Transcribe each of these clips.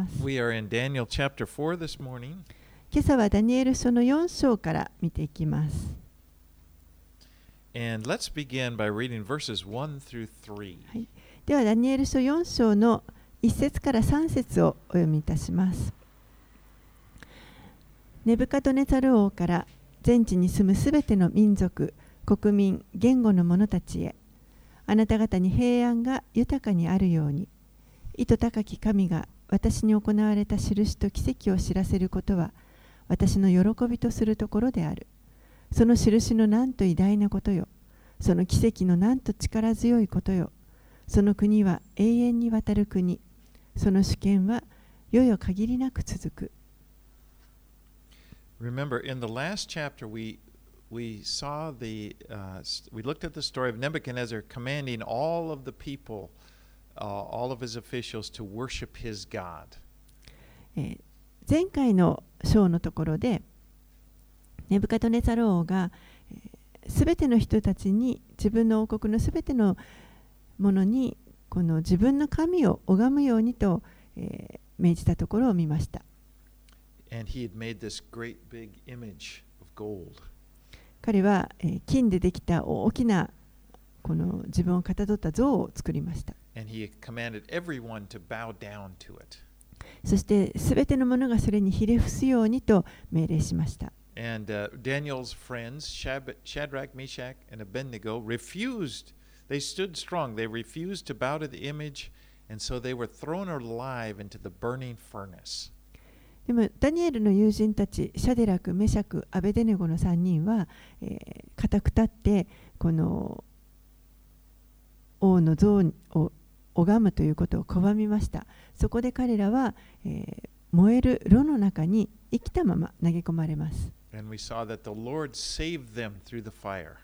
ます。We are in Daniel chapter 4 this morning. 今朝はダニエル書の4章から見ていきます。And let's begin by reading verses 1 through 3. ではダニエル書4章の1節から3節をお読みいたします。ネブカドネザル王から全地に住むすべての民族国民言語の者たちへ。あなた方に平安が豊かにあるように。意図高き神が私に行われた印と奇跡を知らせることは私の喜びとするところであるその印のなんと偉大なことよその奇跡のなんと力強いことよその国は永遠にわたる国その主権はよよ限りなく続く Remember, in the last chapter, we we saw the uh, we looked at the story of Nebuchadnezzar commanding all of the people, all of his officials, to worship his God. えー前回の章のところでネブカドネザル王がすべての人たちに自分の王国のすべてのものにこの自分の神を拝むようにと、えー命じたところを見ました。And he had made this great big image of gold. 彼は、えー金でできた大きなこの自分をかたどった像を作りました。そして、すべてのものがそれにひれ伏すようにと命令しました。でもダニエルの友人たち、シャデラク、メシャク、アベデネゴの3人は、えー、固く立って、この王の像を拝むということを拒みましたそこで彼らは、えー燃える炉の中に生きたまま投げ込まれます And we saw that the Lord saved them through the fire.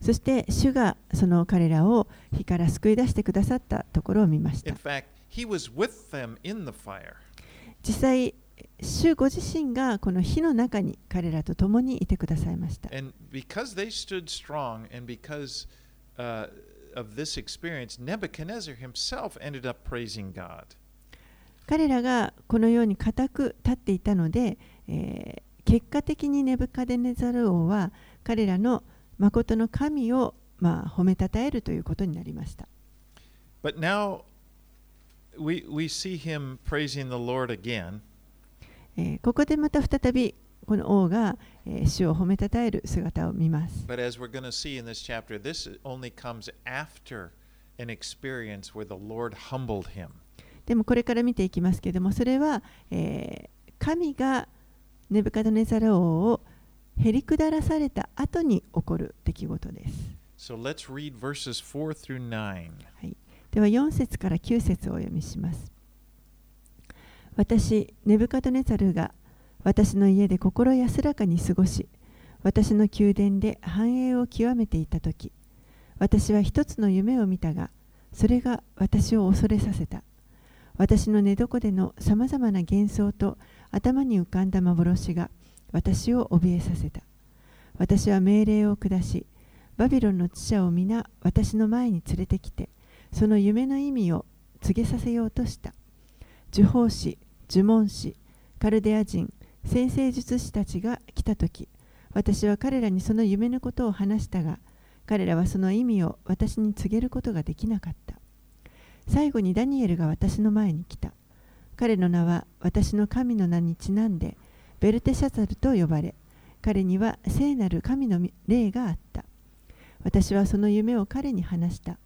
そして主がその彼らを火から救い出してくださったところを見ました In fact, he was with them in the fire. 実際主ご自身がこの火の中に彼らと共にいてくださいました And because they stood strong and because uh, of this experience, Nebuchadnezzar himself ended up praising God. 彼らがこのように固く立っていたので、えー結果的にネブカデネザル王は彼らの誠の神を、まあ、褒めたたえるということになりました。But now we, we see him praising the Lord again. えーここでまた再びこの王が、えー主を褒めたたえる姿を見ます。But as we're going to see in this chapter, this only comes after an experience where the Lord humbled him. でもこれから見ていきますけれどもそれは、えー神がネブカドネザル王をへりくだらされた後に起こる出来事です。So let's read verses 4 through 9. では4節から9節をお読みします。私、ネブカドネザルが私の家で心安らかに過ごし、私の宮殿で繁栄を極めていたとき、私は一つの夢を見たが、それが私を恐れさせた。私の寝床でのさまざまな幻想と頭に浮かんだ幻が私を怯えさせた。私は命令を下し、バビロンの知者を皆私の前に連れてきて、その夢の意味を告げさせようとした。呪法師、呪文師、カルデア人、先生術師たちが来たとき、私は彼らにその夢のことを話したが、彼らはその意味を私に告げることができなかった。最後にダニエルが私の前に来た。彼の名は私の神の名にちなんで、ベルテシャザルと呼ばれ、彼には聖なる神の霊があった。私はその夢を彼に話した。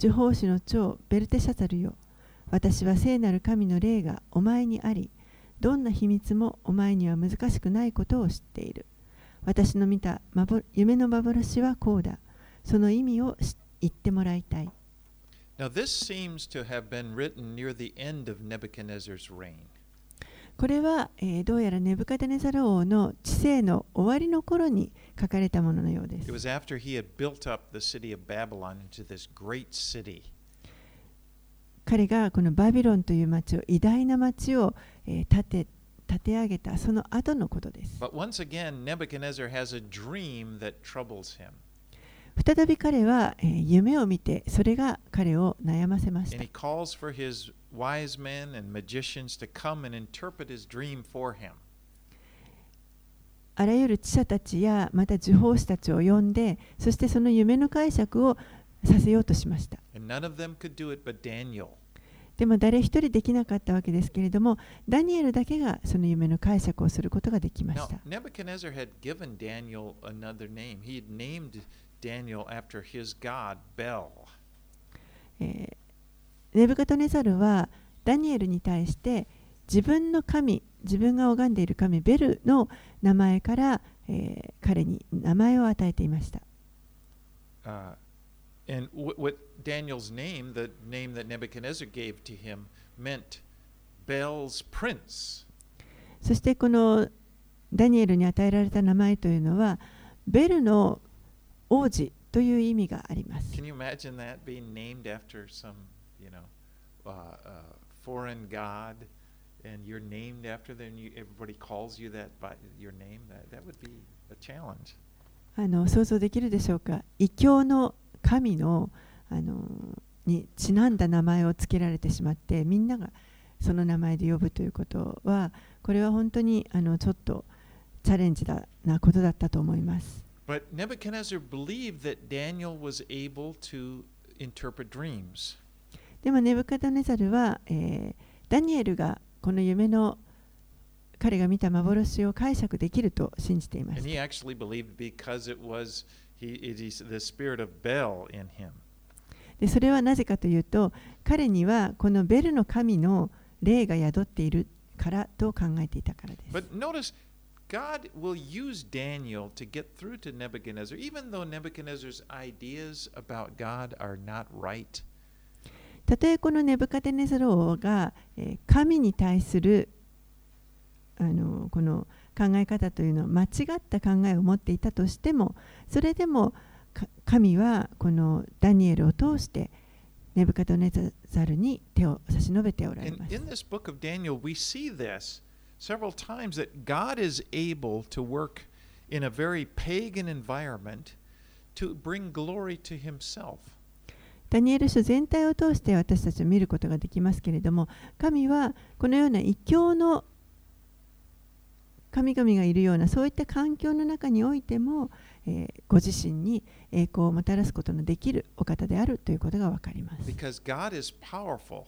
呪法師の長ベルテシャザルよ。私は聖なる神の霊がお前にあり、どんな秘密もお前には難しくないことを知っている。私の見た夢の幻はこうだ。その意味を言ってもらいたい。Now, これは、どうやらネブカデネザル王の治世の終わりの頃に書かれたもののようです。彼がこのバビロンという町を偉大な町を建て,建て上げたその後のことです。再び彼は夢を見て、それが彼を悩ませました。あらゆる知者たちや、また受報士たちを呼んで、そしてその夢の解釈をさせようとしました。でも誰一人できなかったわけですけれども、ダニエルだけがその夢の解釈をすることができました。ネブカトネザルはダニエルに対して自分の神、自分が拝んでいる神ベルの名前から、彼に名前を与えていました。And what Daniel's name, the name that Nebuchadnezzar gave to him, meant Bel's prince. そしてこのダニエルに与えられた名前というのはベルの王子という意味があります Can you imagine that being named after some, you know, uh, uh, foreign god, and you're named after them? You, everybody calls you that by your name. That that would be a challenge. あの想像できるでしょうか異教の神のあのにちなんだ名前を付けられてしまってみんながその名前で呼ぶということはこれは本当にあのちょっとチャレンジだなことだったと思います。But Nebuchadnezzar believed that Daniel was able to interpret dreams. でもネブカドネザルは、えーダニエルがこの夢の彼が見た幻を解釈できると信じています he it is the spirit of Bel in him. でそれはなぜかというと彼にはこのベルの神の霊が宿っているからと考えていたからです。But notice, God will use Daniel to get through to Nebuchadnezzar, even though Nebuchadnezzar's ideas about God are not right. たとえこのネブカデネザル王が、えー神に対するあのこの考え方というのは間違った考えを持っていたとしてもそれでも神はこのダニエルを通してネブカドネザルに手を差し伸べておられます。ダニエル書全体を通して私たちを見ることができますけれども、神はこのような異教の神々がいるようなそういった環境の中においても、えーご自身に栄光をもたらすことのできるお方であるということが分かります Because God is powerful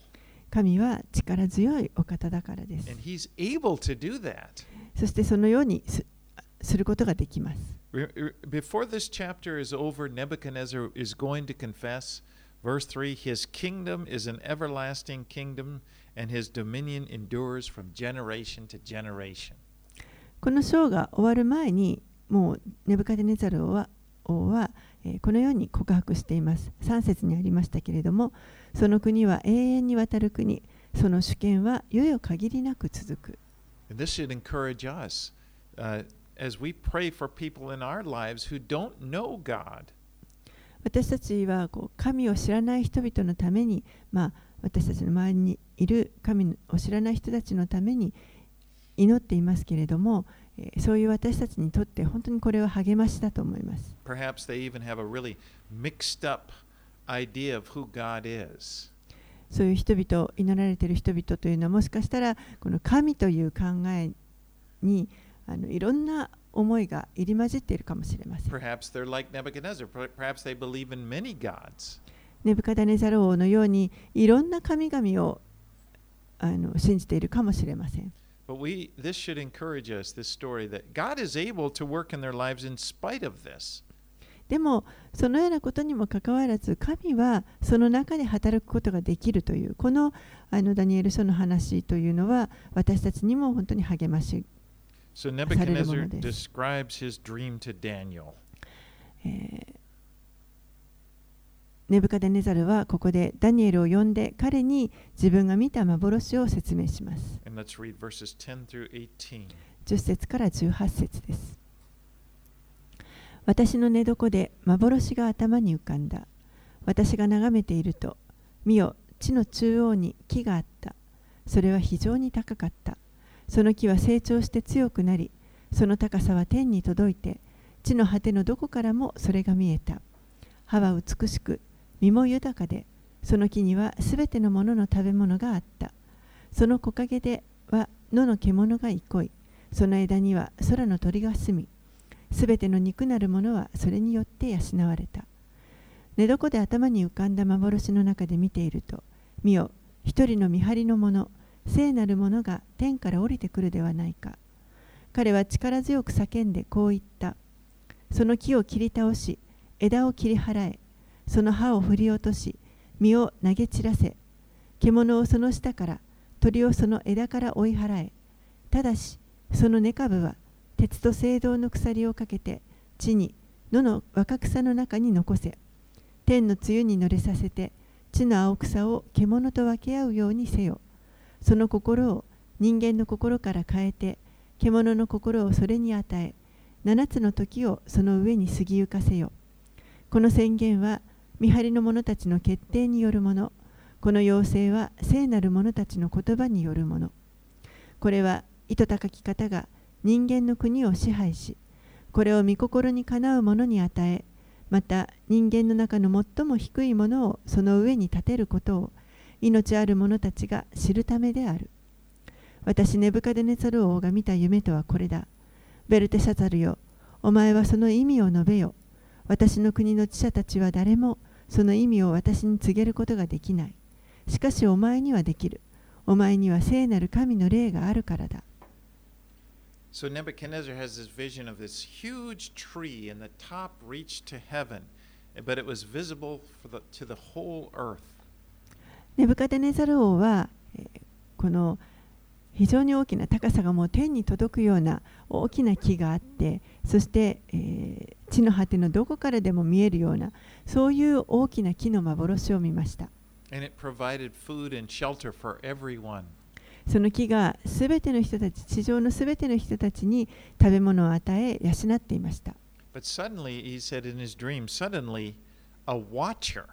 神は力強いお方だからです and he's able to do that. そしてそのようにすすることができます Re- re- Before this chapter is over, Nebuchadnezzar is going to confess, verse 3 His kingdom is an everlasting kingdom, and his dominion endures from generation to generation. この章が終わる前にもうネブカデネザル王は王は、えーこのように告白しています3節にありましたけれどもその国は永遠にわたる国その主権は世々限りなく続く And this should encourage us uh, as we pray for people in our lives who don't know God. 私たちはこう神を知らない人々のために、まあ、私たちの周りにいる神を知らない人たちのために祈っていますけれども、えーそういう私たちにとって本当にこれは励ましだと思います。Perhaps they even have a really mixed up idea of who God is. そういう人々、祈られている人々というのはもしかしたらこの神という考えにあのいろんな思いが入り混じっているかもしれません。Perhaps they're like Nebuchadnezzar. Per- Perhaps they believe in many gods. ネブカダネザル王のようにいろんな神々をあの信じているかもしれません。But we this should encourage us, this story, that God is able to work in their lives in spite of this. でもそのようなことにもかかわらず神はその中で働くことができるというこのあのダニエル書の話というのは私たちにも本当に励まし、So Nebuchadnezzar describes his dream to Daniel. えーネブカデネザルはここでダニエルを呼んで彼に自分が見た幻を説明します。And let's read verses 10 through 18. 10節から18節です。私の寝床で幻が頭に浮かんだ。私が眺めていると、見よ、地の中央に木があった。それは非常に高かった。その木は成長して強くなり、その高さは天に届いて、地の果てのどこからもそれが見えた。葉は美しく、実も豊かで、その木にはすべてのものの食べ物があった。その木陰では野の獣が憩い。その枝には空の鳥が住みすべての肉なるものはそれによって養われた。寝床で頭に浮かんだ幻の中で見ていると見よ一人の見張りの者聖なる者が天から降りてくるではないか。彼は力強く叫んでこう言った。その木を切り倒し枝を切り払え。その葉を振り落とし実を投げ散らせ獣をその下から鳥をその枝から追い払え。ただしその根株は鉄と青銅の鎖をかけて地に野の若草の中に残せ。天の梅雨に乗れさせて地の青草を獣と分け合うようにせよ。その心を人間の心から変えて獣の心をそれに与え七つの時をその上に過ぎゆかせよ。この宣言は見張りの者たちの決定によるもの。この要請は聖なる者たちの言葉によるもの。これは意図高き方が人間の国を支配しこれを御心にかなう者に与えまた人間の中の最も低いものをその上に立てることを命ある者たちが知るためである。私ネブカデネザル王が見た夢とはこれだ。ベルテシャザルよお前はその意味を述べよ。私の国の知者たちは誰もその意味を私に告げることができないしかしお前にはできるお前には聖なる神の霊があるからだ So Nebuchadnezzar has this vision of this huge tree, and the top reached to heaven, but it was visible for the, to the whole earth. ネブカデネザル王はえーこの非常に大きな高さがもう天に届くような大きな木があってそして、えー地の果てのどこからでも見えるようなそういう大きな木の幻を見ました And it provided food and shelter for everyone. その木がすべての人たち地上のすべての人たちに食べ物を与え養っていました But suddenly, he said in his dream, suddenly a watcher,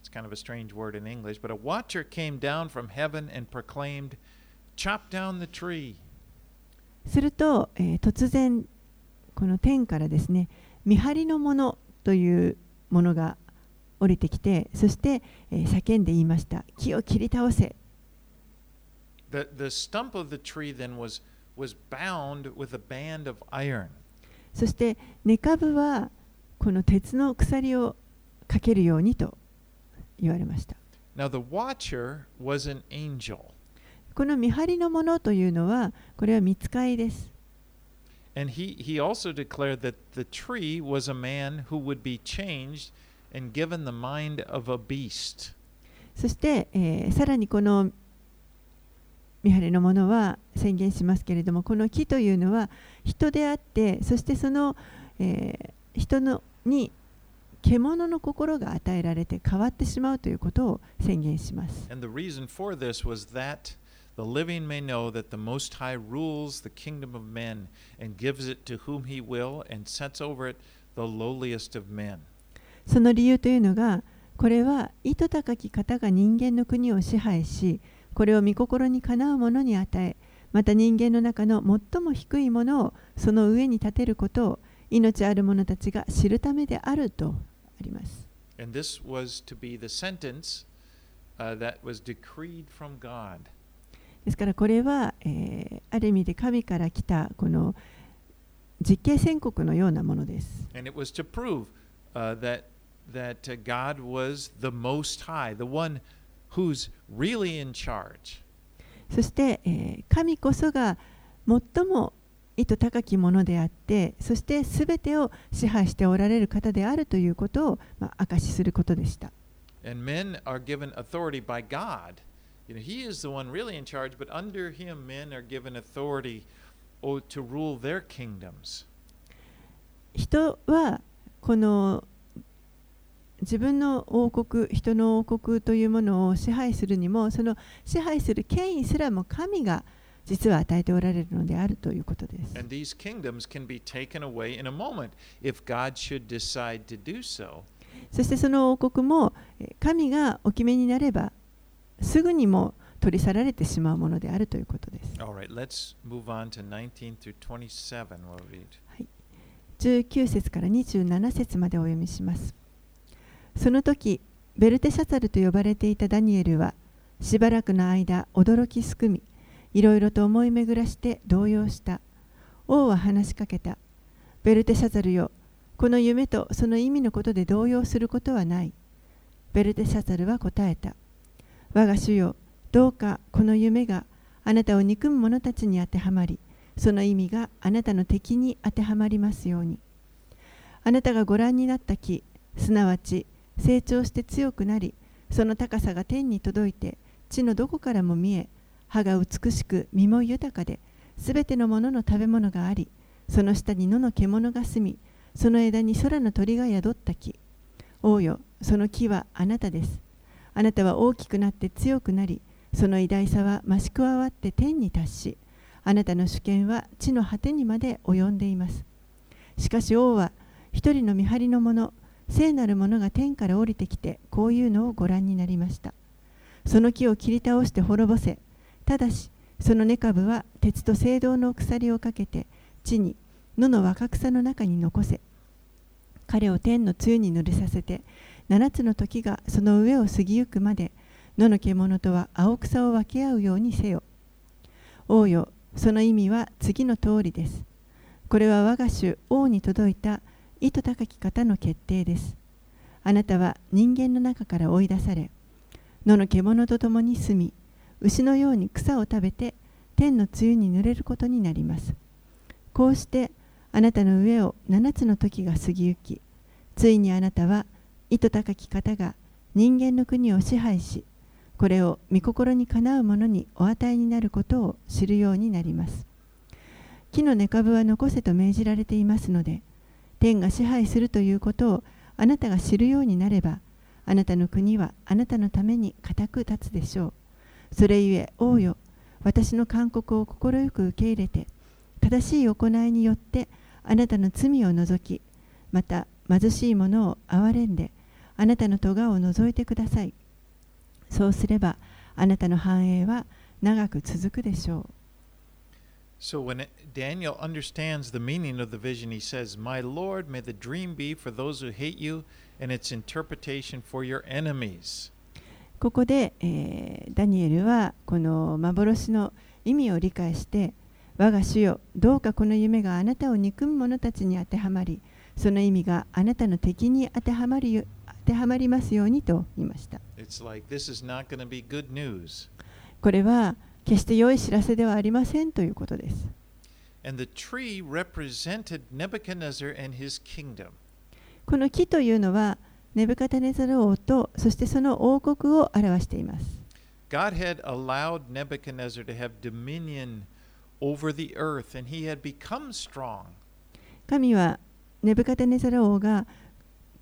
it's kind of a strange word in English, but a watcher came down from heaven and proclaimed, すると、突然この天からですね見張りのものというものが降りてきてそして、えー、叫んで言いました木を切り倒せ the, the was, was そしてネカブはこの鉄の鎖をかけるようにと言われました。Now, watcher was an angel. この見張りのものというのは、これは見つかりです。そして、えー、さらにこの見張りのものは宣言しますけれども、この木というのは人であって、そしてその、えー、人のに獣の心が与えられて変わってしまうということを宣言します。The living may know that the Most High rules the kingdom of men and gives it to whom he will and sets over it the lowliest of men. その理由というのがこれは意図高き方が人間の国を支配しこれを御心にかなう者に与えまた人間の中の最も低いものをその上に立てることを命ある者たちが知るためであるとあります。And this was to be the sentence uh, that was decreed from God. ですからこれは、えーある意味で神から来たこの実刑宣告のようなものです。And it was to prove uh, that, that uh, God was the Most High, the one who's really in charge. そして、えー神こそが最も意図高きものであってそして全てを支配しておられる方であるということを、まあ、証しすることでした。And men are given authority by God. You know, He is the one really in charge, but under Him, men are given authority oh, to rule their kingdoms. 人はこの自分の王国人の王国というものを支配するにもその支配する権威すらも神が実は与えておられるのであるということです。And these kingdoms can be taken away in a moment if God should decide to do so. そしてその王国もえー神がお決めになればすぐにも取り去られてしまうものであるということです。Right, on to 19 through 27. We'll read. 19節から27節までお読みします。その時、ベルテシャツァルと呼ばれていたダニエルはしばらくの間驚きすくみいろいろと思い巡らして動揺した王は話しかけたベルテシャザルよこの夢とその意味のことで動揺することはないベルテシャザルは答えた我が主よどうかこの夢があなたを憎む者たちに当てはまりその意味があなたの敵に当てはまりますように。あなたがご覧になった木すなわち成長して強くなりその高さが天に届いて地のどこからも見え葉が美しく身も豊かですべてのものの食べ物がありその下に野の獣が住みその枝に空の鳥が宿った木。王よその木はあなたです。あなたは大きくなって強くなりその偉大さは増し加わって天に達しあなたの主権は地の果てにまで及んでいます。しかし王は一人の見張りの者聖なる者が天から降りてきてこういうのをご覧になりました。その木を切り倒して滅ぼせただしその根株は鉄と青銅の鎖をかけて地に野の若草の中に残せ。彼を天の露に濡れさせて7つの時がその上を過ぎゆくまで野の獣とは青草を分け合うようにせよ。王よその意味は次の通りです。これは我が主王に届いた意図高き方の決定です。あなたは人間の中から追い出され野の獣と共に住み牛のように草を食べて天の梅雨に濡れることになります。こうしてあなたの上を7つの時が過ぎゆきついにあなたは意図高き方が人間の国を支配しこれを御心にかなう者にお与えになることを知るようになります。木の根株は残せと命じられていますので天が支配するということをあなたが知るようになればあなたの国はあなたのために固く立つでしょう。それゆえ王よ私の勧告を快く受け入れて正しい行いによってあなたの罪を除きまた貧しい者を憐れんであなたの咎を除いてくださいそうすればあなたの繁栄は長く続くでしょう So when Daniel understands the meaning of the vision, he says, My Lord, may the dream be for those who hate you and its interpretation for your enemies. ここで、えー、ダニエルはこの幻の意味を理解して我が主よどうかこの夢があなたを憎む者たちに当てはまりその意味があなたの敵に当てはまり当てはまりますようにと言いました。Like, これは決して良い知らせではありませんということです。この木というのはネブカタネザル王とそしてその王国を表しています。God had allowed Nebuchadnezzar to have dominion over the earth and he had become strong. 神はネブカタネザル王が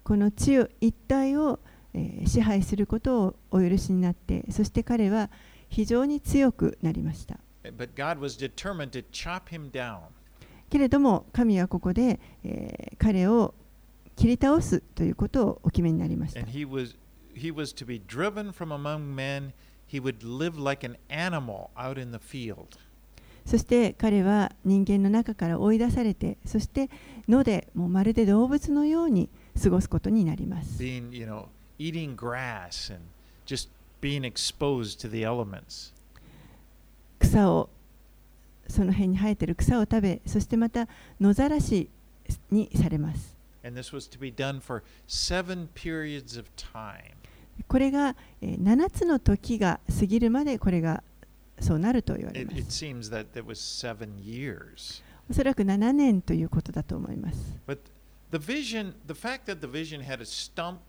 この地一帯を、えー、支配することをお許しになってそして彼は非常に強くなりました。けれども神はここで、えー、彼を切り倒すということをお決めになりました。He was, he was to be driven from among men. He would live like an animal out in the field. そして彼は人間の中から追い出されて、そして野でもうまるで動物のように過ごすことになります。Being, you know, 草をその辺に生えている草を食べ、そしてまた野ざらしにされます。これが7つの時が過ぎるまでこれがそうなると言われます。おそらく7年ということだと思います。the vision, the fact that the vision had a stump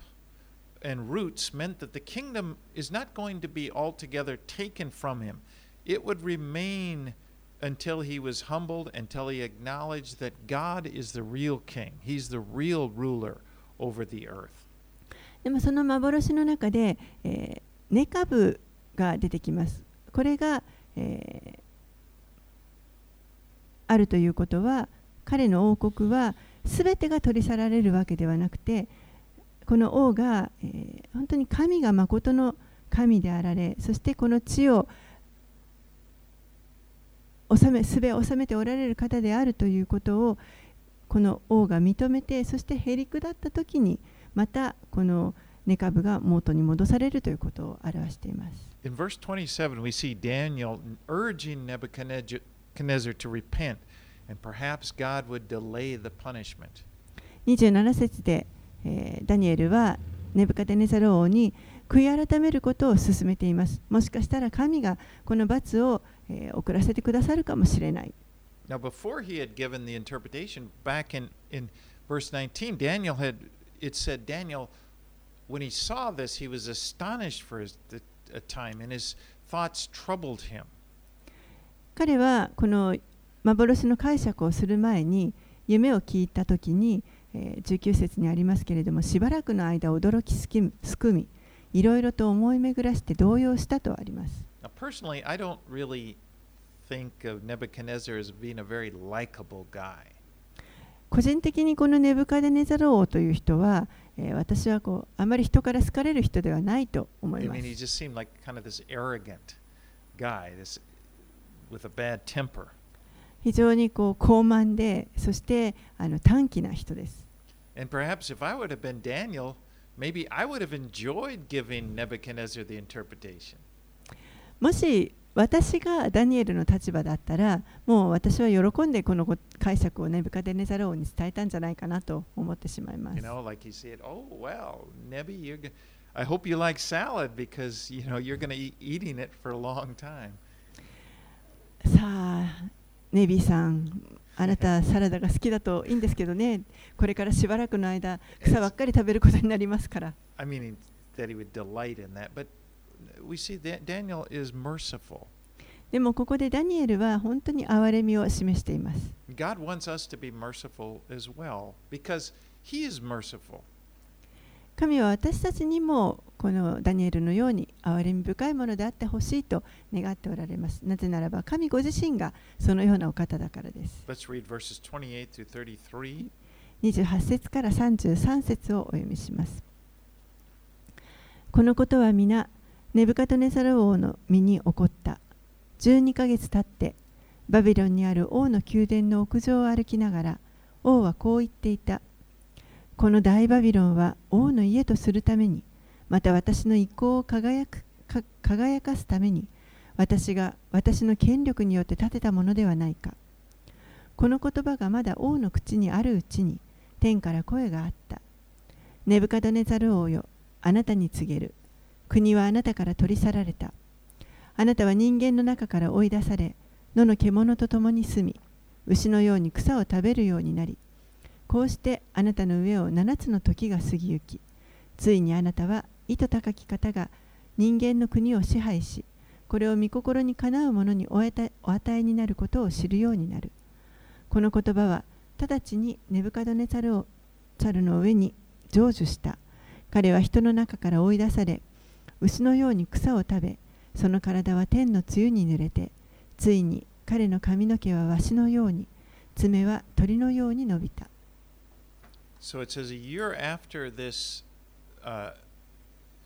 and roots meant that the kingdom is not going to be altogether taken from him. It would remain until he was humbled, until he acknowledged that God is the real king. He's the real ruler over the earth. でもその幻の中で、えー、ネカブが出てきます。これが、えー、あるということは、彼の王国は すべてが取り去られるわけではなくて、この王が、えー、本当に神がまことの神であられ、そしてこの地を治めすべを治めておられる方であるということをこの王が認めてそしてへりくだった時にまたこのネカブが元に戻されるということを表しています。In verse 27, we see Daniel urging Nebuchadnezzar to repent, and perhaps God would delay the punishment. 27節で、えーダニエルはネブカデネザル王に悔い改めることを勧めています。もしかしたら神がこの罰を、えー遅らせてくださるかもしれない。Now, before he had given the interpretation, back in, in verse 19, Daniel had, it said, Daniel, when he saw this, he was astonished for his, the, a time, and his thoughts troubled him. 彼はこの幻の解釈をする前に夢を聞いた時に、えー、19節にありますけれどもしばらくの間驚きすくみ,すくみいろいろと思い巡らして動揺したとあります。個人的にこのネブカデネザロ王という人は、えー、私はこうあまり人から好かれる人ではないと思います。非常にこう高慢でそしてあの短気な人です。And perhaps if I would have been Daniel, maybe I would have enjoyed giving Nebuchadnezzar the interpretation. もし私がダニエルの立場だったらもう私は喜んでこの解釈をネブカデネザル王に伝えたんじゃないかなと思ってしまいま You す。know, like he said, "Oh well, Nebi, you're. G- I hope you like salad because you know you're going to be eating it for a long time." さあ、ネビーさん、あなたサラダが好きだといいんですけどね、これからしばらくの間、草ばっかり食べることになりますから。でもここでダニエルは本当に憐れみを示しています。神は私たちにもこのダニエルのように憐れみ深いものであってほしいと願っておられます。なぜならば神ご自身がそのようなお方だからです。Let's read verses 28 through 33. 28節から33節をお読みします。このことは皆、ネブカドネザル王の身に起こった。12ヶ月経って、バビロンにある王の宮殿の屋上を歩きながら、王はこう言っていた。この大バビロンは王の家とするために、また私の意向を輝く輝かすために、私が私の権力によって建てたものではないか。この言葉がまだ王の口にあるうちに、天から声があった。ネブカドネザル王よ、あなたに告げる。国はあなたから取り去られた。あなたは人間の中から追い出され、野の獣と共に住み、牛のように草を食べるようになり、こうしてあなたの上を七つの時が過ぎゆき、ついにあなたは意図高き方が人間の国を支配し、これを御心にかなう者にお与えになることを知るようになる。この言葉は直ちにネブカドネザルをザルの上に成就した。彼は人の中から追い出され、牛のように草を食べ、その体は天の露に濡れて、ついに彼の髪の毛はわしのように、爪は鳥のように伸びた。So it says a year after this, uh,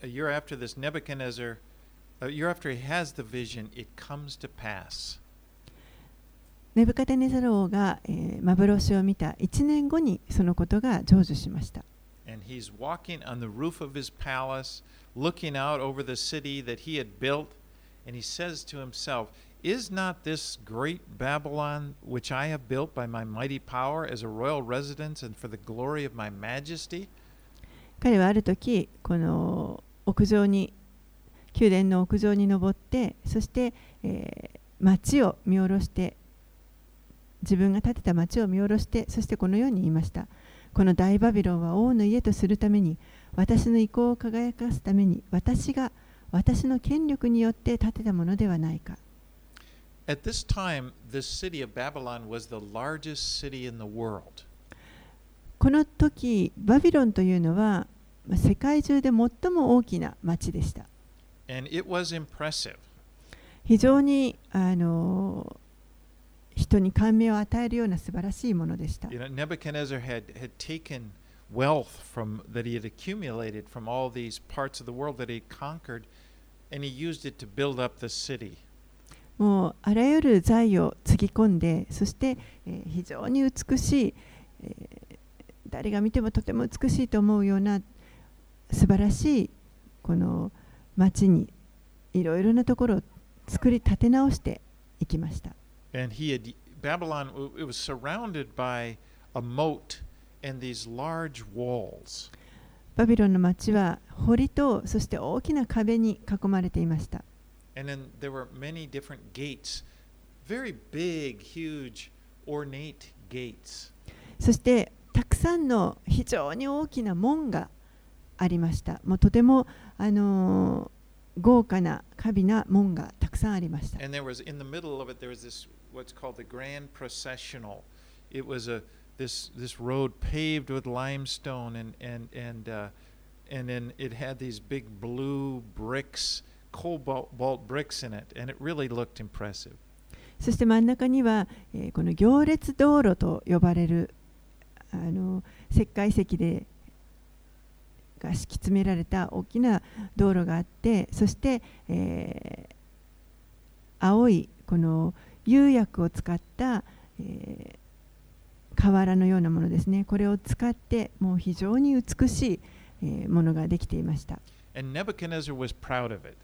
a year after this, Nebuchadnezzar, a year after he has the vision, it comes to pass. ネブカデネザル王が、えー幻を見た1年後にそのことが成就しました。 And he's walking on the roof of his palace, looking out over the city that he had built, and he says to himself, Is not this great Babylon, which I have built by my mighty power as a royal residence and for the glory of my majesty? 彼はある時この 屋上に宮殿の屋上に登ってそして、えー町を見下ろして自分が建てた町を見下ろしてそしてこのように言いましたこの大バビロンは王の家とするために私の意向を輝かすために私が私の権力によって建てたものではないか At this time, this city of Babylon was the largest city in the world. この時バビロンというのはまあ世界中で最も大きな町でした And it was impressive. 非常にあの人に感銘を与えるような素晴らしいものでした You know, Nebuchadnezzar had, had taken wealth from that he had accumulated from all these parts of the world that he conquered, and he used it to build up the city. もうあらゆる財をつぎ込んでそして、えー非常に美しい、えー誰が見てもとても美しいと思うような素晴らしいこの町にいろいろなところを作り立て直していきました。バビロンの街は堀とそして大きな壁に囲まれていました。そしてたくさんの非常に大きな門がありました。もうとても、あのー豪華な華美な門がたくさんありました。And there was in the middle of it there was this what's called the grand processional. It was a this this road paved with limestone and and and uh, and then it had these big blue bricks, cobalt bricks in it, and it really looked impressive. そして真ん中には、えーこの行列道路と呼ばれるあの石灰石でが敷き詰められた大きな道路があってそして、えー青いこの釉薬を使った、えー瓦のようなものですねこれを使ってもう非常に美しい、えーものができていました And Nebuchadnezzar was proud of it.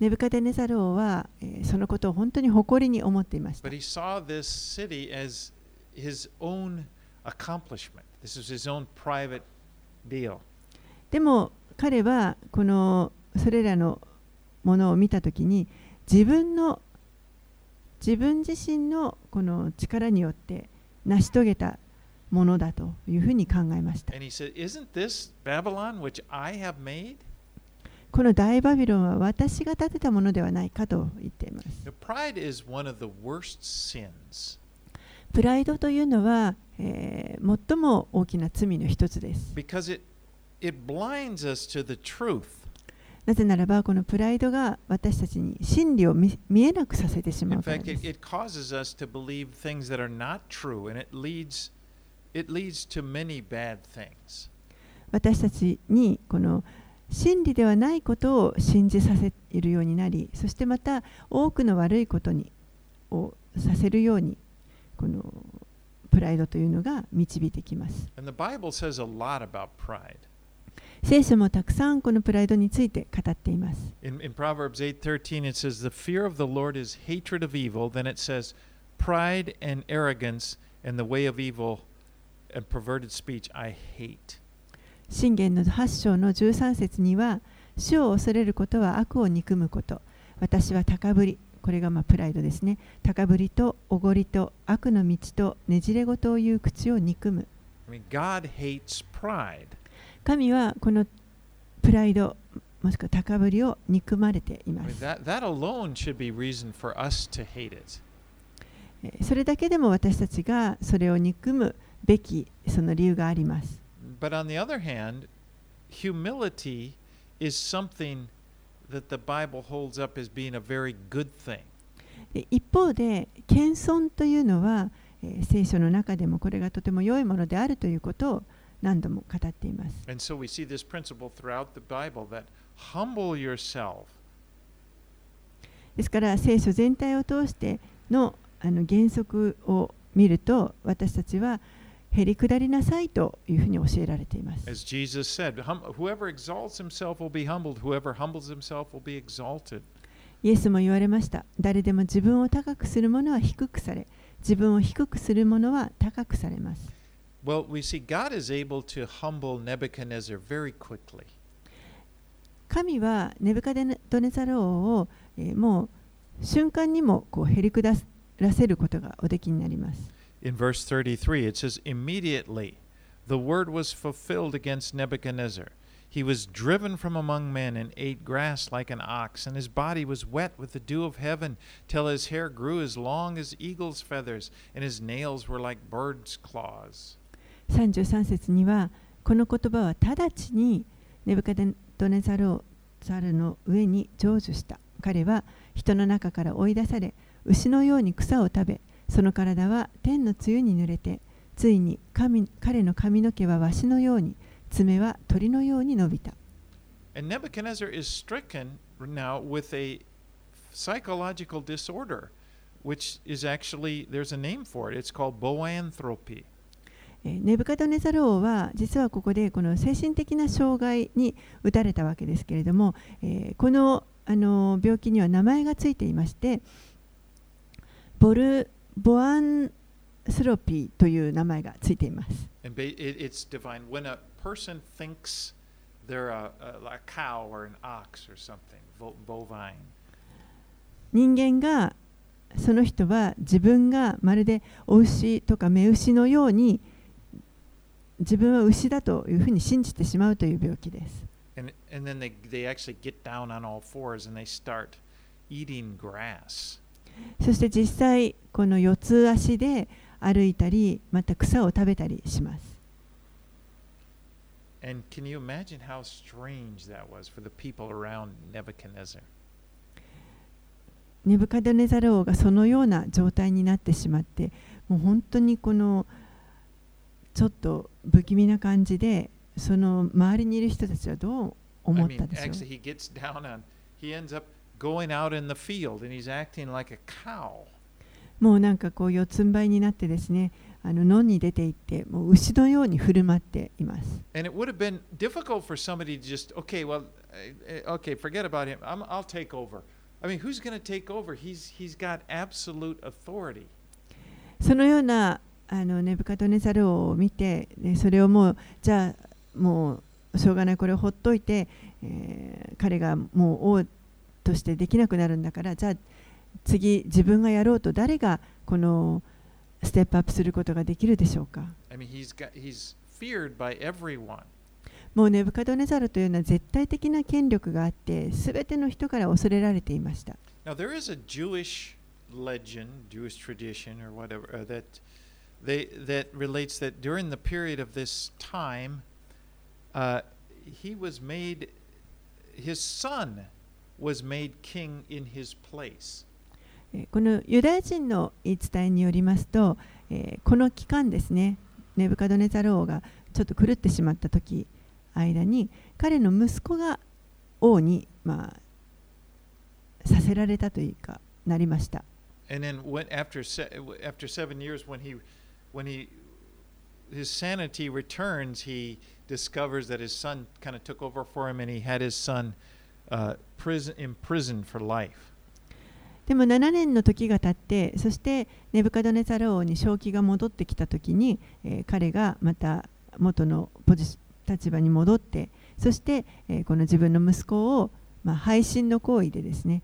ネブカデネザル王は、えーそのことを本当に誇りに思っていました But he saw this city as his own accomplishment. This was his own private deal. でも彼はこのそれらのものを見たときに自分の自分自身のこの力によって成し遂げたものだというふうに考えました。Said? この大バビロンは私が建てたものではないかと言っています。Now, pride is one of the worst sins プライドというのは、えー最も大きな罪の一つです。because it なぜならば、このプライドが私たちに真理を見,えなくさせてしまうです。私たちにこの真理ではないことを信じさせているようになり、そしてまた多くの悪いことにをさせるように、このプライドというのが導いてきます。聖書もたくさんこのプライドについて語っています In, in Proverbs 8:13 it says the fear of the Lord is hatred of evil. Then it says pride and arrogance and the way of evil and perverted speech I hate. 信玄の8章の13節には主を恐れることは悪を憎むこと私は高ぶりこれがまあプライドですね高ぶりとおごりと悪の道とねじれ事を言う口を憎む I mean God hates pride. 神はこのプライド、もしくは高ぶりを憎まれています。それだけでも私たちがそれを憎むべきその理由があります。一方で、謙遜というのは、聖書の中でもこれがとても良いものであるということを何度も語っています。ですから、聖書全体を通しての,あの原則を見ると、私たちは、へりくだりなさいというふに教えられています。Yes イエスも言われました。誰でも自分を高くする者は低くされ、自分を低くする者は高くされます。Well, we see God is able to humble Nebuchadnezzar very quickly. 神はネブカデネザル王を、えーもう瞬間にもこうへり下らせることがおできになります。 In verse 33, it says, Immediately the word was fulfilled against Nebuchadnezzar. He was driven from among men and ate grass like an ox, and his body was wet with the dew of heaven, till his hair grew as long as eagle's feathers, and his nails were like bird's claws. 33節にはこの言葉は直ちにネブカデドネザロ,ザルの上に成就した彼は人の中から追い出され牛のように草を食べその体は天の露に濡れてついに神彼の髪の毛はわしのように爪は鳥のように伸びた。ネブカネザル is stricken now with a psychological disorder, which is actually, there's a name for it, it's called boanthropy. えーネブカドネザル王は実はここでこの精神的な障害に打たれたわけですけれども、えーこのあの病気には名前がついていましてボルボアンスロピーという名前がついています。人間がその人は自分がまるでお牛とか雌牛のように自分は牛だというふうに信じてしまうという病気です。そして実際、この四つ足で歩いたり、また草を食べたりします。ネブカドネザル王がそのような状態になってしまって、もう本当にこのちょっと不気味な感じでその周りにいる人たちはどう I 思った mean, でしょう actually, he gets down on, he ends up going out in the field and he's acting like a cow. もうなんかこう四つん這いになってですねあの野に出て行ってもう牛のように振る舞っています And it would have been difficult for somebody to just, okay, well, uh, uh, okay, forget about him. I'm, I'll take over. I mean, who's going to take over? He's, he's got absolute authority. そのようなあのネブカドネザル王を見てでそれをもうじゃあもうしょうがないこれをほっといて、えー彼がもう王としてできなくなるんだからじゃあ次自分がやろうと誰がこのステップアップすることができるでしょうか？I mean, he's, got, he's feared by everyone. もうネブカドネザルというのは絶対的な権力があって全ての人から恐れられていました Now, there is a Jewish legend, Jewish tradition, or whatever, uh, that, they, that relates that during the period of this time, uh, he was made, his son was made king in his place. えーこのユダヤ人の言い伝えによりますと、えーこの期間ですねネブカドネザル王がちょっと狂ってしまった時間に彼の息子が王に、まあ、させられたというかなりました And then when, after, after seven years, when he, when he, his sanity returns, he discovers that his son kind of took over for him and he had his son uh, prison, imprisoned for life. でも7年の時が経ってそしてネブカドネザル王に正気が戻ってきた時に、えー彼がまた元のポジ立場に戻ってそして、えーこの自分の息子を、まあ、背信の行為でですね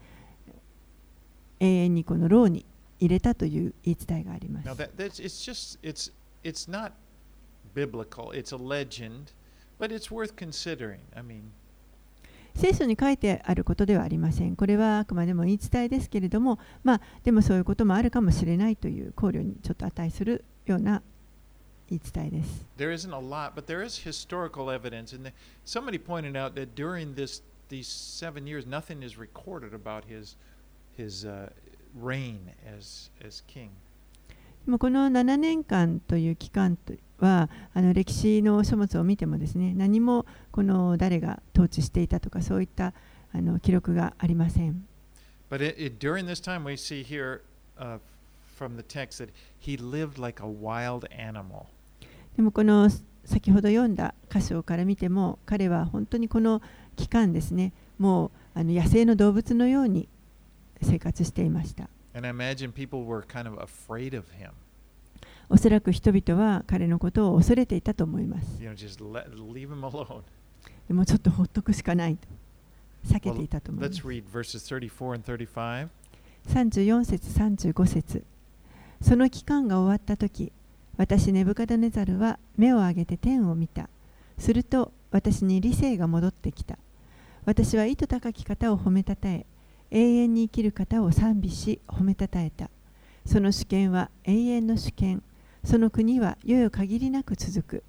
永遠にこの牢に入れたという言い伝えがあります Now that that's it's just it's it's not biblical. It's a legend, but it's worth considering. I mean, 聖書に書いてあることではありませんこれはあくまでも言い伝えですけれどもまあでもそういうこともあるかもしれないという考慮にちょっと値するような言い伝えです there isn't a lot, but there is historical evidence. And somebody pointed out that during this these seven years, nothing is recorded about his his uh, reign as as king. でもこの7年間という期間とはあの歴史の書物を見てもですね何もこの誰が統治していたとかそういったあの記録がありません But it, it, during this time, we see here uh, from the text that he lived like a wild animal. でもこの先ほど読んだ箇所から見ても彼は本当にこの期間ですねもうあの野生の動物のように生活していました.おそらく人々は彼のことを恐れていたと思います.でもちょっとほっとくしかないと。避けていたと思います。Let's read verses 34 and 35. 34節35節。その期間が終わった時私ネブカドネザルは目を上げて天を見た。すると私に理性が戻ってきた。私は意図高き方を褒めたたえ永遠に生きる方を賛美し褒めたたえたその主権は永遠の主権その国は世々限りなく続く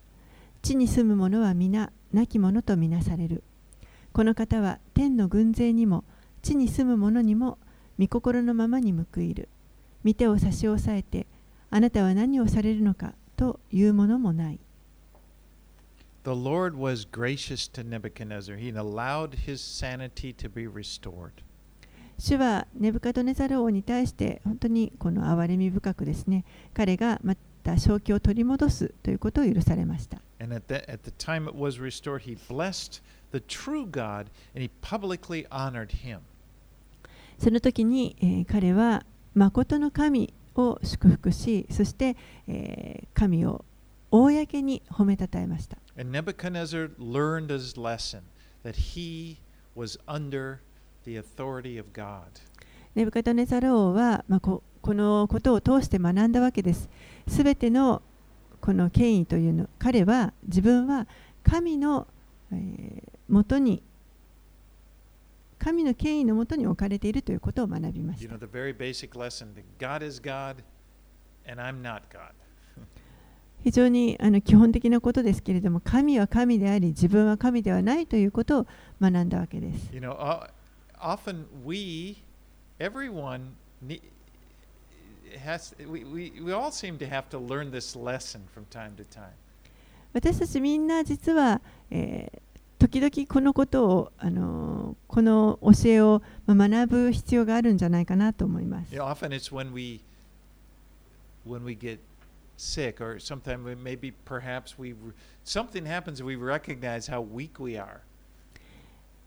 地に住む者は皆亡き者とみなされるこの方は天の軍勢にも地に住む者にも御心のままに報いる。見てを差し押さえて、あなたは何をされるのかというものもない。The Lord was gracious to Nebuchadnezzar. He allowed his sanity to be restored. 主はネブカドネザル王に対して本当にこの憐れみ深くですね彼がまた正気を取り戻すということを許されました And at the, at the time it was restored, he blessed the true God and he publicly honored him. その時に、えー彼は誠の神を祝福しそして、えー神を公に褒めたたえました And Nebuchadnezzar learned his lesson that he was under the authority of God. ネブカドネザル王は、まあ、ここのことを通して学んだわけです。すべてのこの権威というの、彼は自分は神の、えー元に、神の権威のもとに置かれているということを学びまし You た know,。the very basic lesson that God is God and I'm not God. 非常にあの基本的なことですけれども、神は神であり、自分は神ではないということを学んだわけです。You know, uh, often we, everyone, ne- has, we, we, we all seem to have to learn this lesson from time to time. 私たちみんな実は、えー時々このことを、あのーこの教えをまあ学ぶ必要があるんじゃないかなと思います You。know, often it's when we when we get sick, or sometimes we- maybe perhaps we something happens and we recognize how weak we are.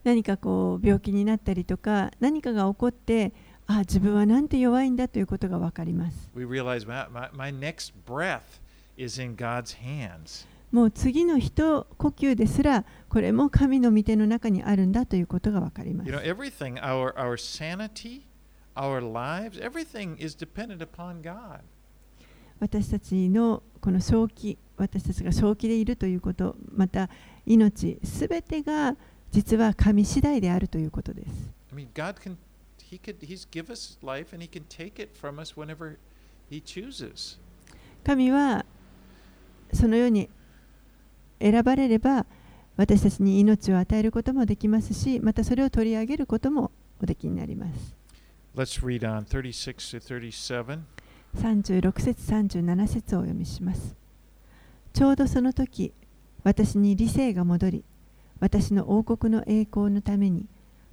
何かこう病気になったりとか何かが起こってあ自分はなんて弱いんだということが分かります。We realize my, my, my next breath is in God's hands. もう次の一呼吸ですらこれも神の御手の中にあるんだということが分かります You。know, everything, our our sanity, our lives, everything is dependent upon God. 私たちのこの正気私たちが正気でいるということまた命すべてが実は神次第であるということです。I mean, God can He could He's give us life and He can take it from us whenever He chooses. 神はそのように選ばれれば私たちに命を与えることもできますしまたそれを取り上げることもおできになります。Let's read on 36 to 37. 36節37節をお読みします。ちょうどその時私に理性が戻り私の王国の栄光のために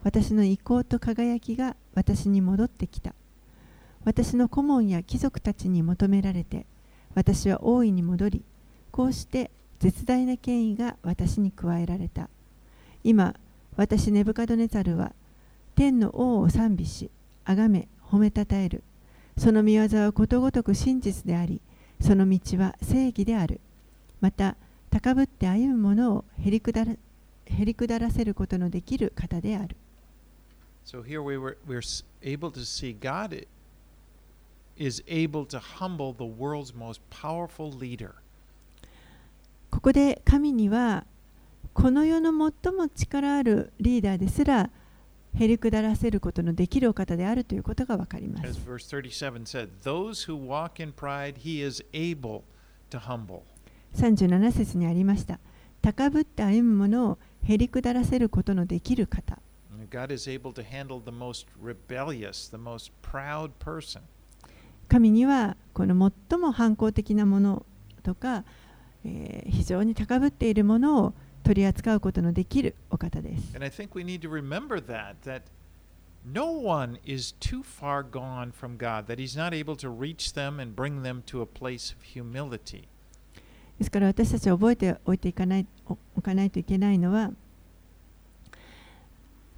私の意向と輝きが私に戻ってきた。私の顧問や貴族たちに求められて私は王位に戻りこうして絶大な権威が私に加えられた。今私ネブカドネザルは天の王を賛美し崇め褒めたたえる。その見業はことごとく真実でありその道は正義である。また高ぶって歩む者をへりくだらへりくだらせることのできる方である So here we were we're able to see God is able to humble the world's most powerful leader. ここで神にはこの世の最も力あるリーダーですらへりくだらせることのできるお方であるということがわかりま As す。verse 37 said, those who walk in pride, he is able to humble. 37節にありました。高ぶって歩む者をへりくだらせることのできる方。God is able to handle the most rebellious, the most proud person. 神にはこの最も反抗的なものとか、えー非常に高ぶっているものを取り扱うことのできるお方です。And I think we need to remember that, that no one is too far gone from God, that He's not able to reach them and bring them to a place of humility. ですから私たちは覚えておいていかないおおかないといけないのは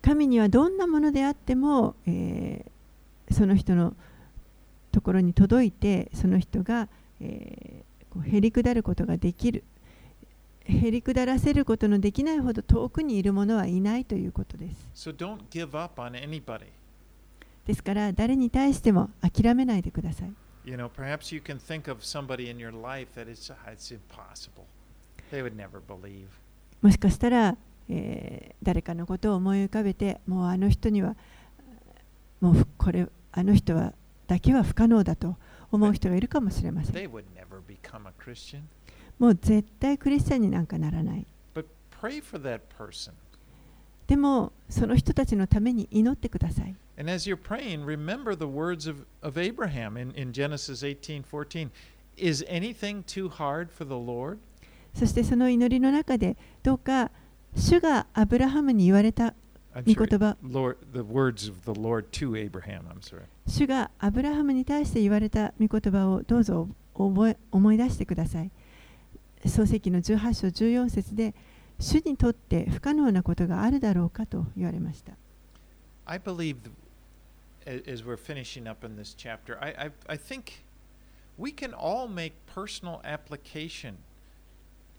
神にはどんなものであっても、えーその人のところに届いてその人が、えーこうへりくだることができる。へりくだらせることのできないほど遠くにいる者はいないということです。So don't give up on anybody. ですから誰に対しても諦めないでくださいもしかしたら、誰かのことを思い浮かべて、もうあの人には、もうこれ、あの人はだけは不可能だと思う人がいるかもしれません。もう絶対クリスチャンになんかならない。でも、その人たちのために祈ってください。And as you're praying, remember the words of, of Abraham in, in Genesis 18:14. Is anything too hard for the Lord? そしてその祈りの中でどうか主がアブラハムに言われた御言葉主がアブラハムに対して言われた御言葉をどうぞ覚え思い出してください。創世記の18章14節で主にとって不可能なことがあるだろうかと言われました。I believe the as we're finishing up in this chapter, I, I, I think we can all make personal application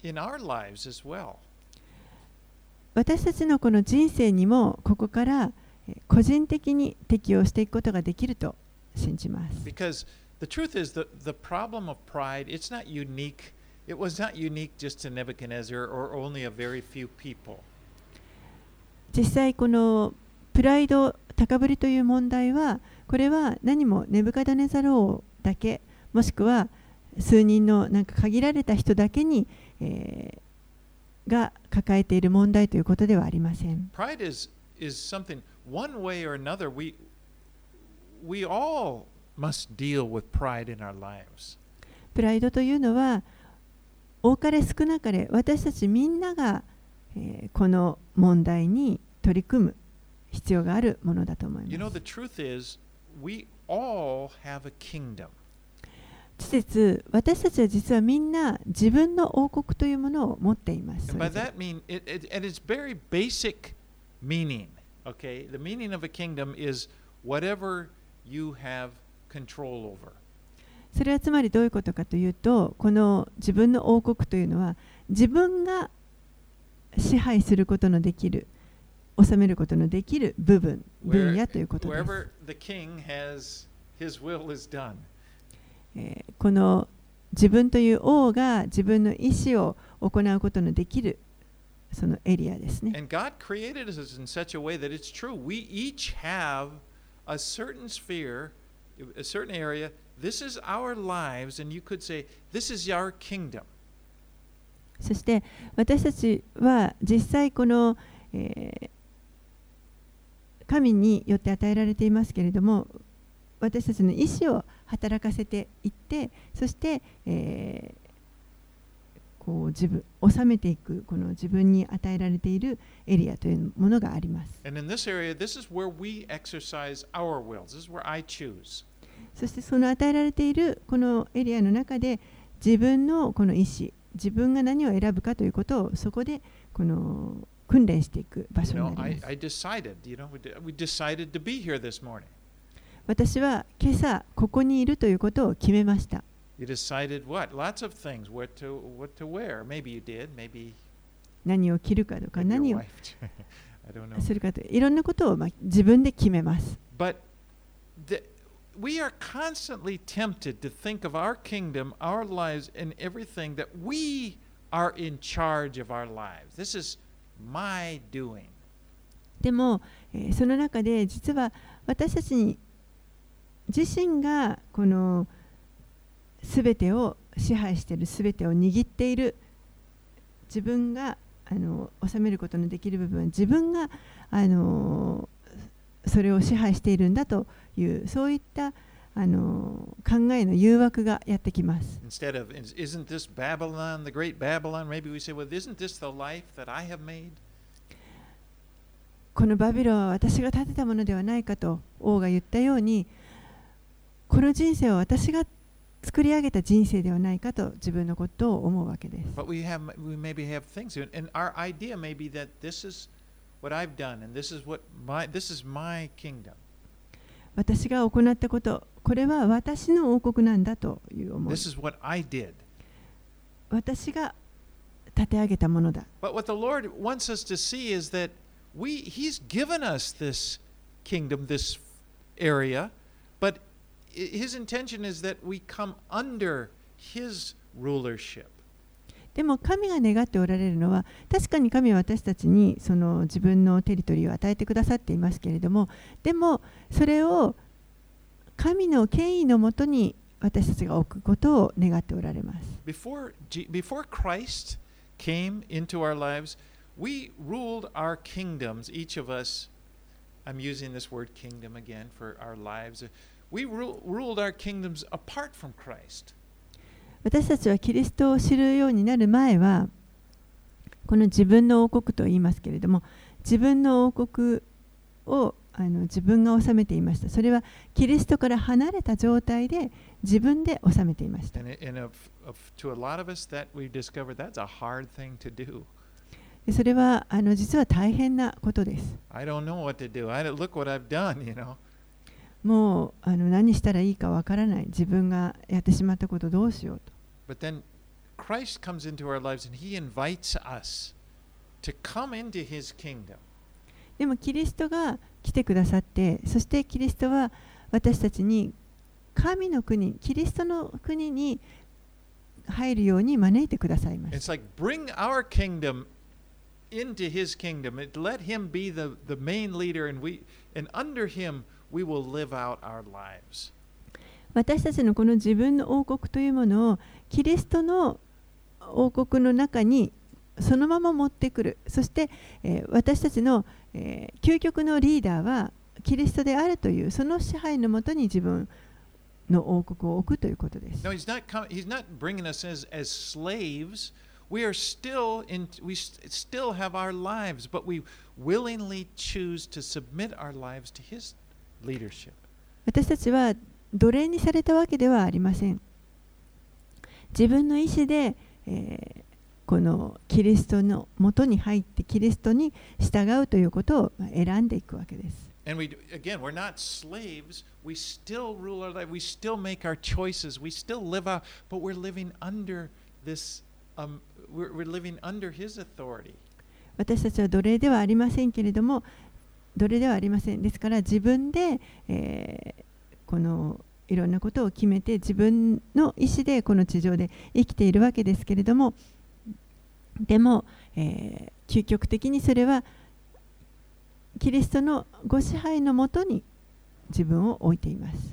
in our lives as well. 私たちのこの人生にもここからえー個人的に適用していくことができると信じます。 Because the truth is, the, the problem of pride, it's not unique. It was not unique just to Nebuchadnezzar or only a very few people. 実際この プライド高ぶりという問題はこれは何もネブカドネザル王だけもしくは数人のなんか限られた人だけに、えーが抱えている問題ということではありません。Pride is, is something, one way or another, we, we all must deal with pride in our lives. プライドというのは多かれ少なかれ私たちみんなが、えーこの問題に取り組む必要があるものだと思います。You 私たちは実はみんな自分の王国というものを持っています。それはつまりどういうことかというと、この自分の王国というのは自分が支配することのできる、収めることのできる部分、分野ということです。この自分という王が自分の意思を行うことのできるそのエリアですね。そして私たちは実際この、神によって与えられていますけれども私たちの意思を働かせていってそして、えーこう自分収めていくこの自分に与えられているエリアというものがあります.そしてその与えられているこのエリアの中で自分のこの意思自分が何を選ぶかということをそこでこの訓練していく場所になり I, ます.私は今朝ここにいるということを決めました。You decided what? Lots of things. What to what to wear. Maybe you did. Maybe 何を着るかとか何を.するかといろんなことをまあ自分で決めます。But the, we are constantly tempted to think of our kingdom, our lives, and everything that we are in charge of our lives. This is my doing. でも、えその中で実は私たちに自身がこの全てを支配している全てを握っている自分があの収めることのできる部分自分があのそれを支配しているんだというそういったあの考えの誘惑がやってきます。このバビロは私が建てたものではないかと王が言ったように、この人生は私が作り上げた人生ではないかと自分のことを思うわけです。私が行ったこと、これは私の王国なんだという思い This is what I did. 私が立て上げたものだ But what the Lord wants us to see is that we He's given us this kingdom, this area, but His intention is that we come under His rulership. でも神が願っておられるのは確かに神は私たちにその自分のテリトリーを与えてくださっていますけれどもでもそれを神の権威のもとに私たちが置くことを願っておられます。Before, before Christ came into our lives, we ruled our kingdoms, each of us. I'm using this word kingdom again for our lives. We ru- ruled our kingdoms apart from Christ. 私たちはキリストを知るようになる前はこの自分の王国と言いますけれども自分の王国をあの自分が治めていました。それはキリストから離れた状態で自分で治めていました。それはあの実は大変なことです。もうあの何したらいいかわからない。自分がやってしまったことどうしようと。でもキリストが来てくださって、そしてキリストは私たちに神の国、キリストの国に入るように招いてくださいま It's す。like bring our kingdom into his kingdom. It, let him be the, the main leader and we and under him we will live out our lives. 私たちのこの自分の王国というものをキリストの王国の中にそのまま持ってくるそして、えー私たちの、えー究極のリーダーはキリストであるというその支配のもとに自分の王国を置くということです No, he's not he's not bringing us as, as slaves. We are still in we st- still have our lives, but we willingly choose to submit our lives to his leadership. 私たちは奴隷にされたわけではありません自分の意思で、えーこのキリストのもとに入ってキリストに従うということを選んでいくわけです。私たちは奴隷ではありませんけれども、奴隷ではありません。ですから自分で、え、このいろんなことを決めて自分の意思でこの地上で生きているわけですけれども、でも、え、究極的にそれはキリストのご支配のもとに自分を置いています。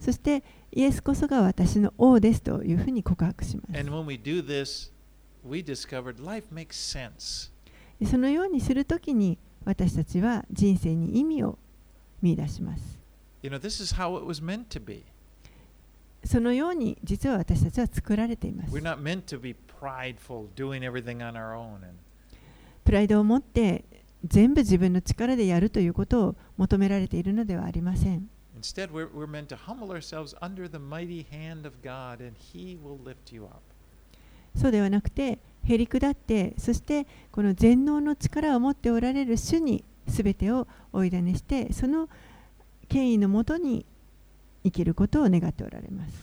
そして、イエスこそが私の王ですというふうに告白します。えそのようにするときに私たちは人生に意味を見出します。そのように実は私たちは作られています。プライドを持って全部自分の力でやるということを求められているのではありません。そうではなくて、へり下って、そしてこの全能の力を持っておられる主に全てをおいだにして、その権威のもとに生きることを願っておられます。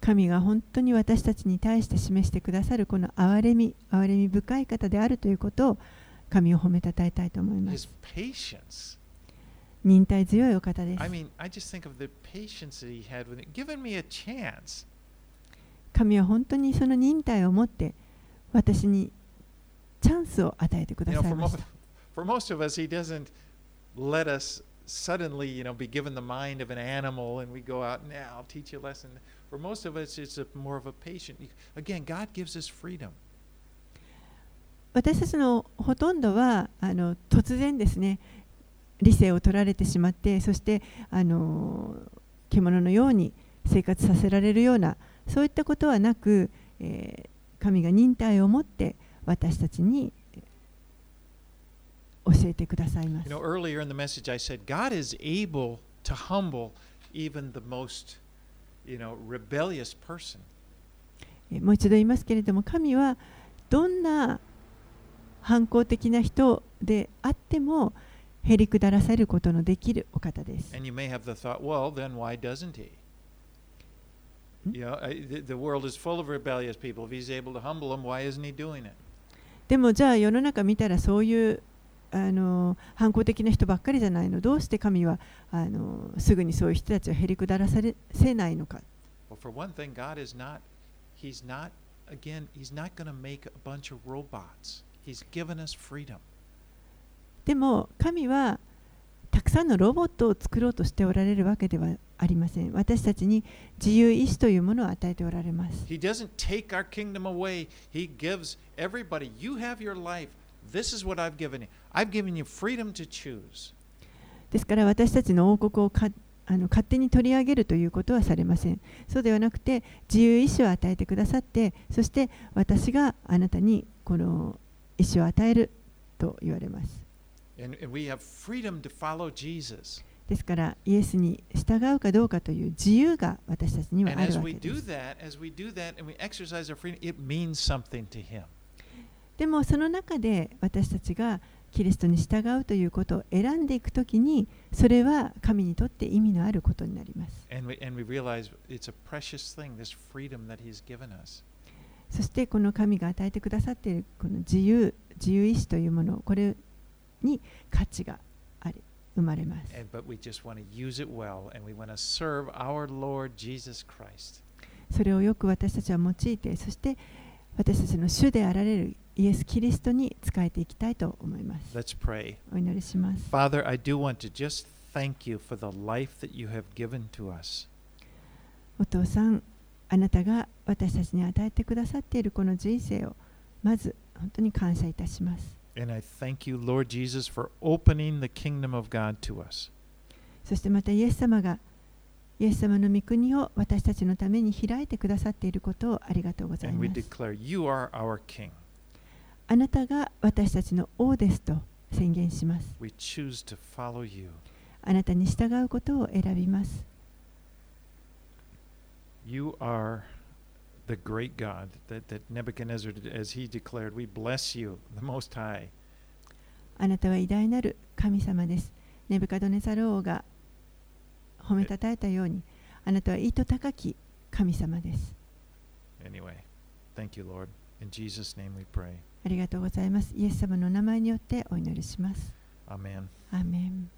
神が本当に私たちに対して示してくださるこの憐れみ、憐れみ深い方であるということを神を褒めたたえたいと思います。忍耐強いお方です。神は本当にその忍耐を持って私にチャンスを与えてくださいまし。For most of us, He doesn't let us suddenly, you know, be given the mind of an animal and we go out and "Yeah, I'll teach you a lesson. For most of us, it's a, more of a patient. Again, God gives us freedom. 私たちのほとんどはあの突然ですね理性を取られてしまってそしてあの獣のように生活させられるようなそういったことはなく、えー神が忍耐を持って私たちに教えてくださいます。もう一度言いますけれども、神はどんな反抗的な人であっても、へりくだらせることのできる方です。た。あの反抗的な人ばっかりじゃないのどうして神はあのすぐにそういう人たちをへりくだされせないのか。でも神はたくさんのロボットを作ろうとしておられるわけではありません。私たちに自由意志というものを与えておられます。This is what I've given you. I've given you freedom to choose. ですから私たちの王国をかあの勝手に取り上げるということはされません。そうではなくて自由意志を与えてくださってそして私があなたにこの意志を与えると言われます。And, and we have freedom to follow Jesus. ですからイエスに従うかどうかという自由が私たちにはあるわけです。でもその中で私たちがキリストに従うということを選んでいくときにそれは神にとって意味のあることになります。そしてこの神が与えてくださっているこの自由、自由意志というもの、これに価値があり生まれます。それをよく私たちは用いて、そして私たちの主であられるイエス・キリストに仕えていきたいと思います。Let's pray. お祈りします。Father, I do want to just thank you for the life that you have given to us. お父さん、あなたが私たちに与えてくださっているこの人生をまず本当に感謝いたします。And I thank you, Lord Jesus, for opening the kingdom of God to us. そしてまたイエス様がイエス様の御国を私たちのために開いてくださっていることをありがとうござい And we ます。declare you are our King. あなたが私たちの王ですと宣言します。We choose to follow you. あなたに従うことを選びます。You are the great God that, that Nebuchadnezzar, did, as he declared, we bless you, the Most High. あなたは偉大なる神様です。ネブカドネザル王が褒めたたえたように、あなたは意図高き神様です。Anyway, thank you, Lord. In Jesus' name we pray. ありがとうございます。イエス様の名前によってお祈りします。Amen. アーメン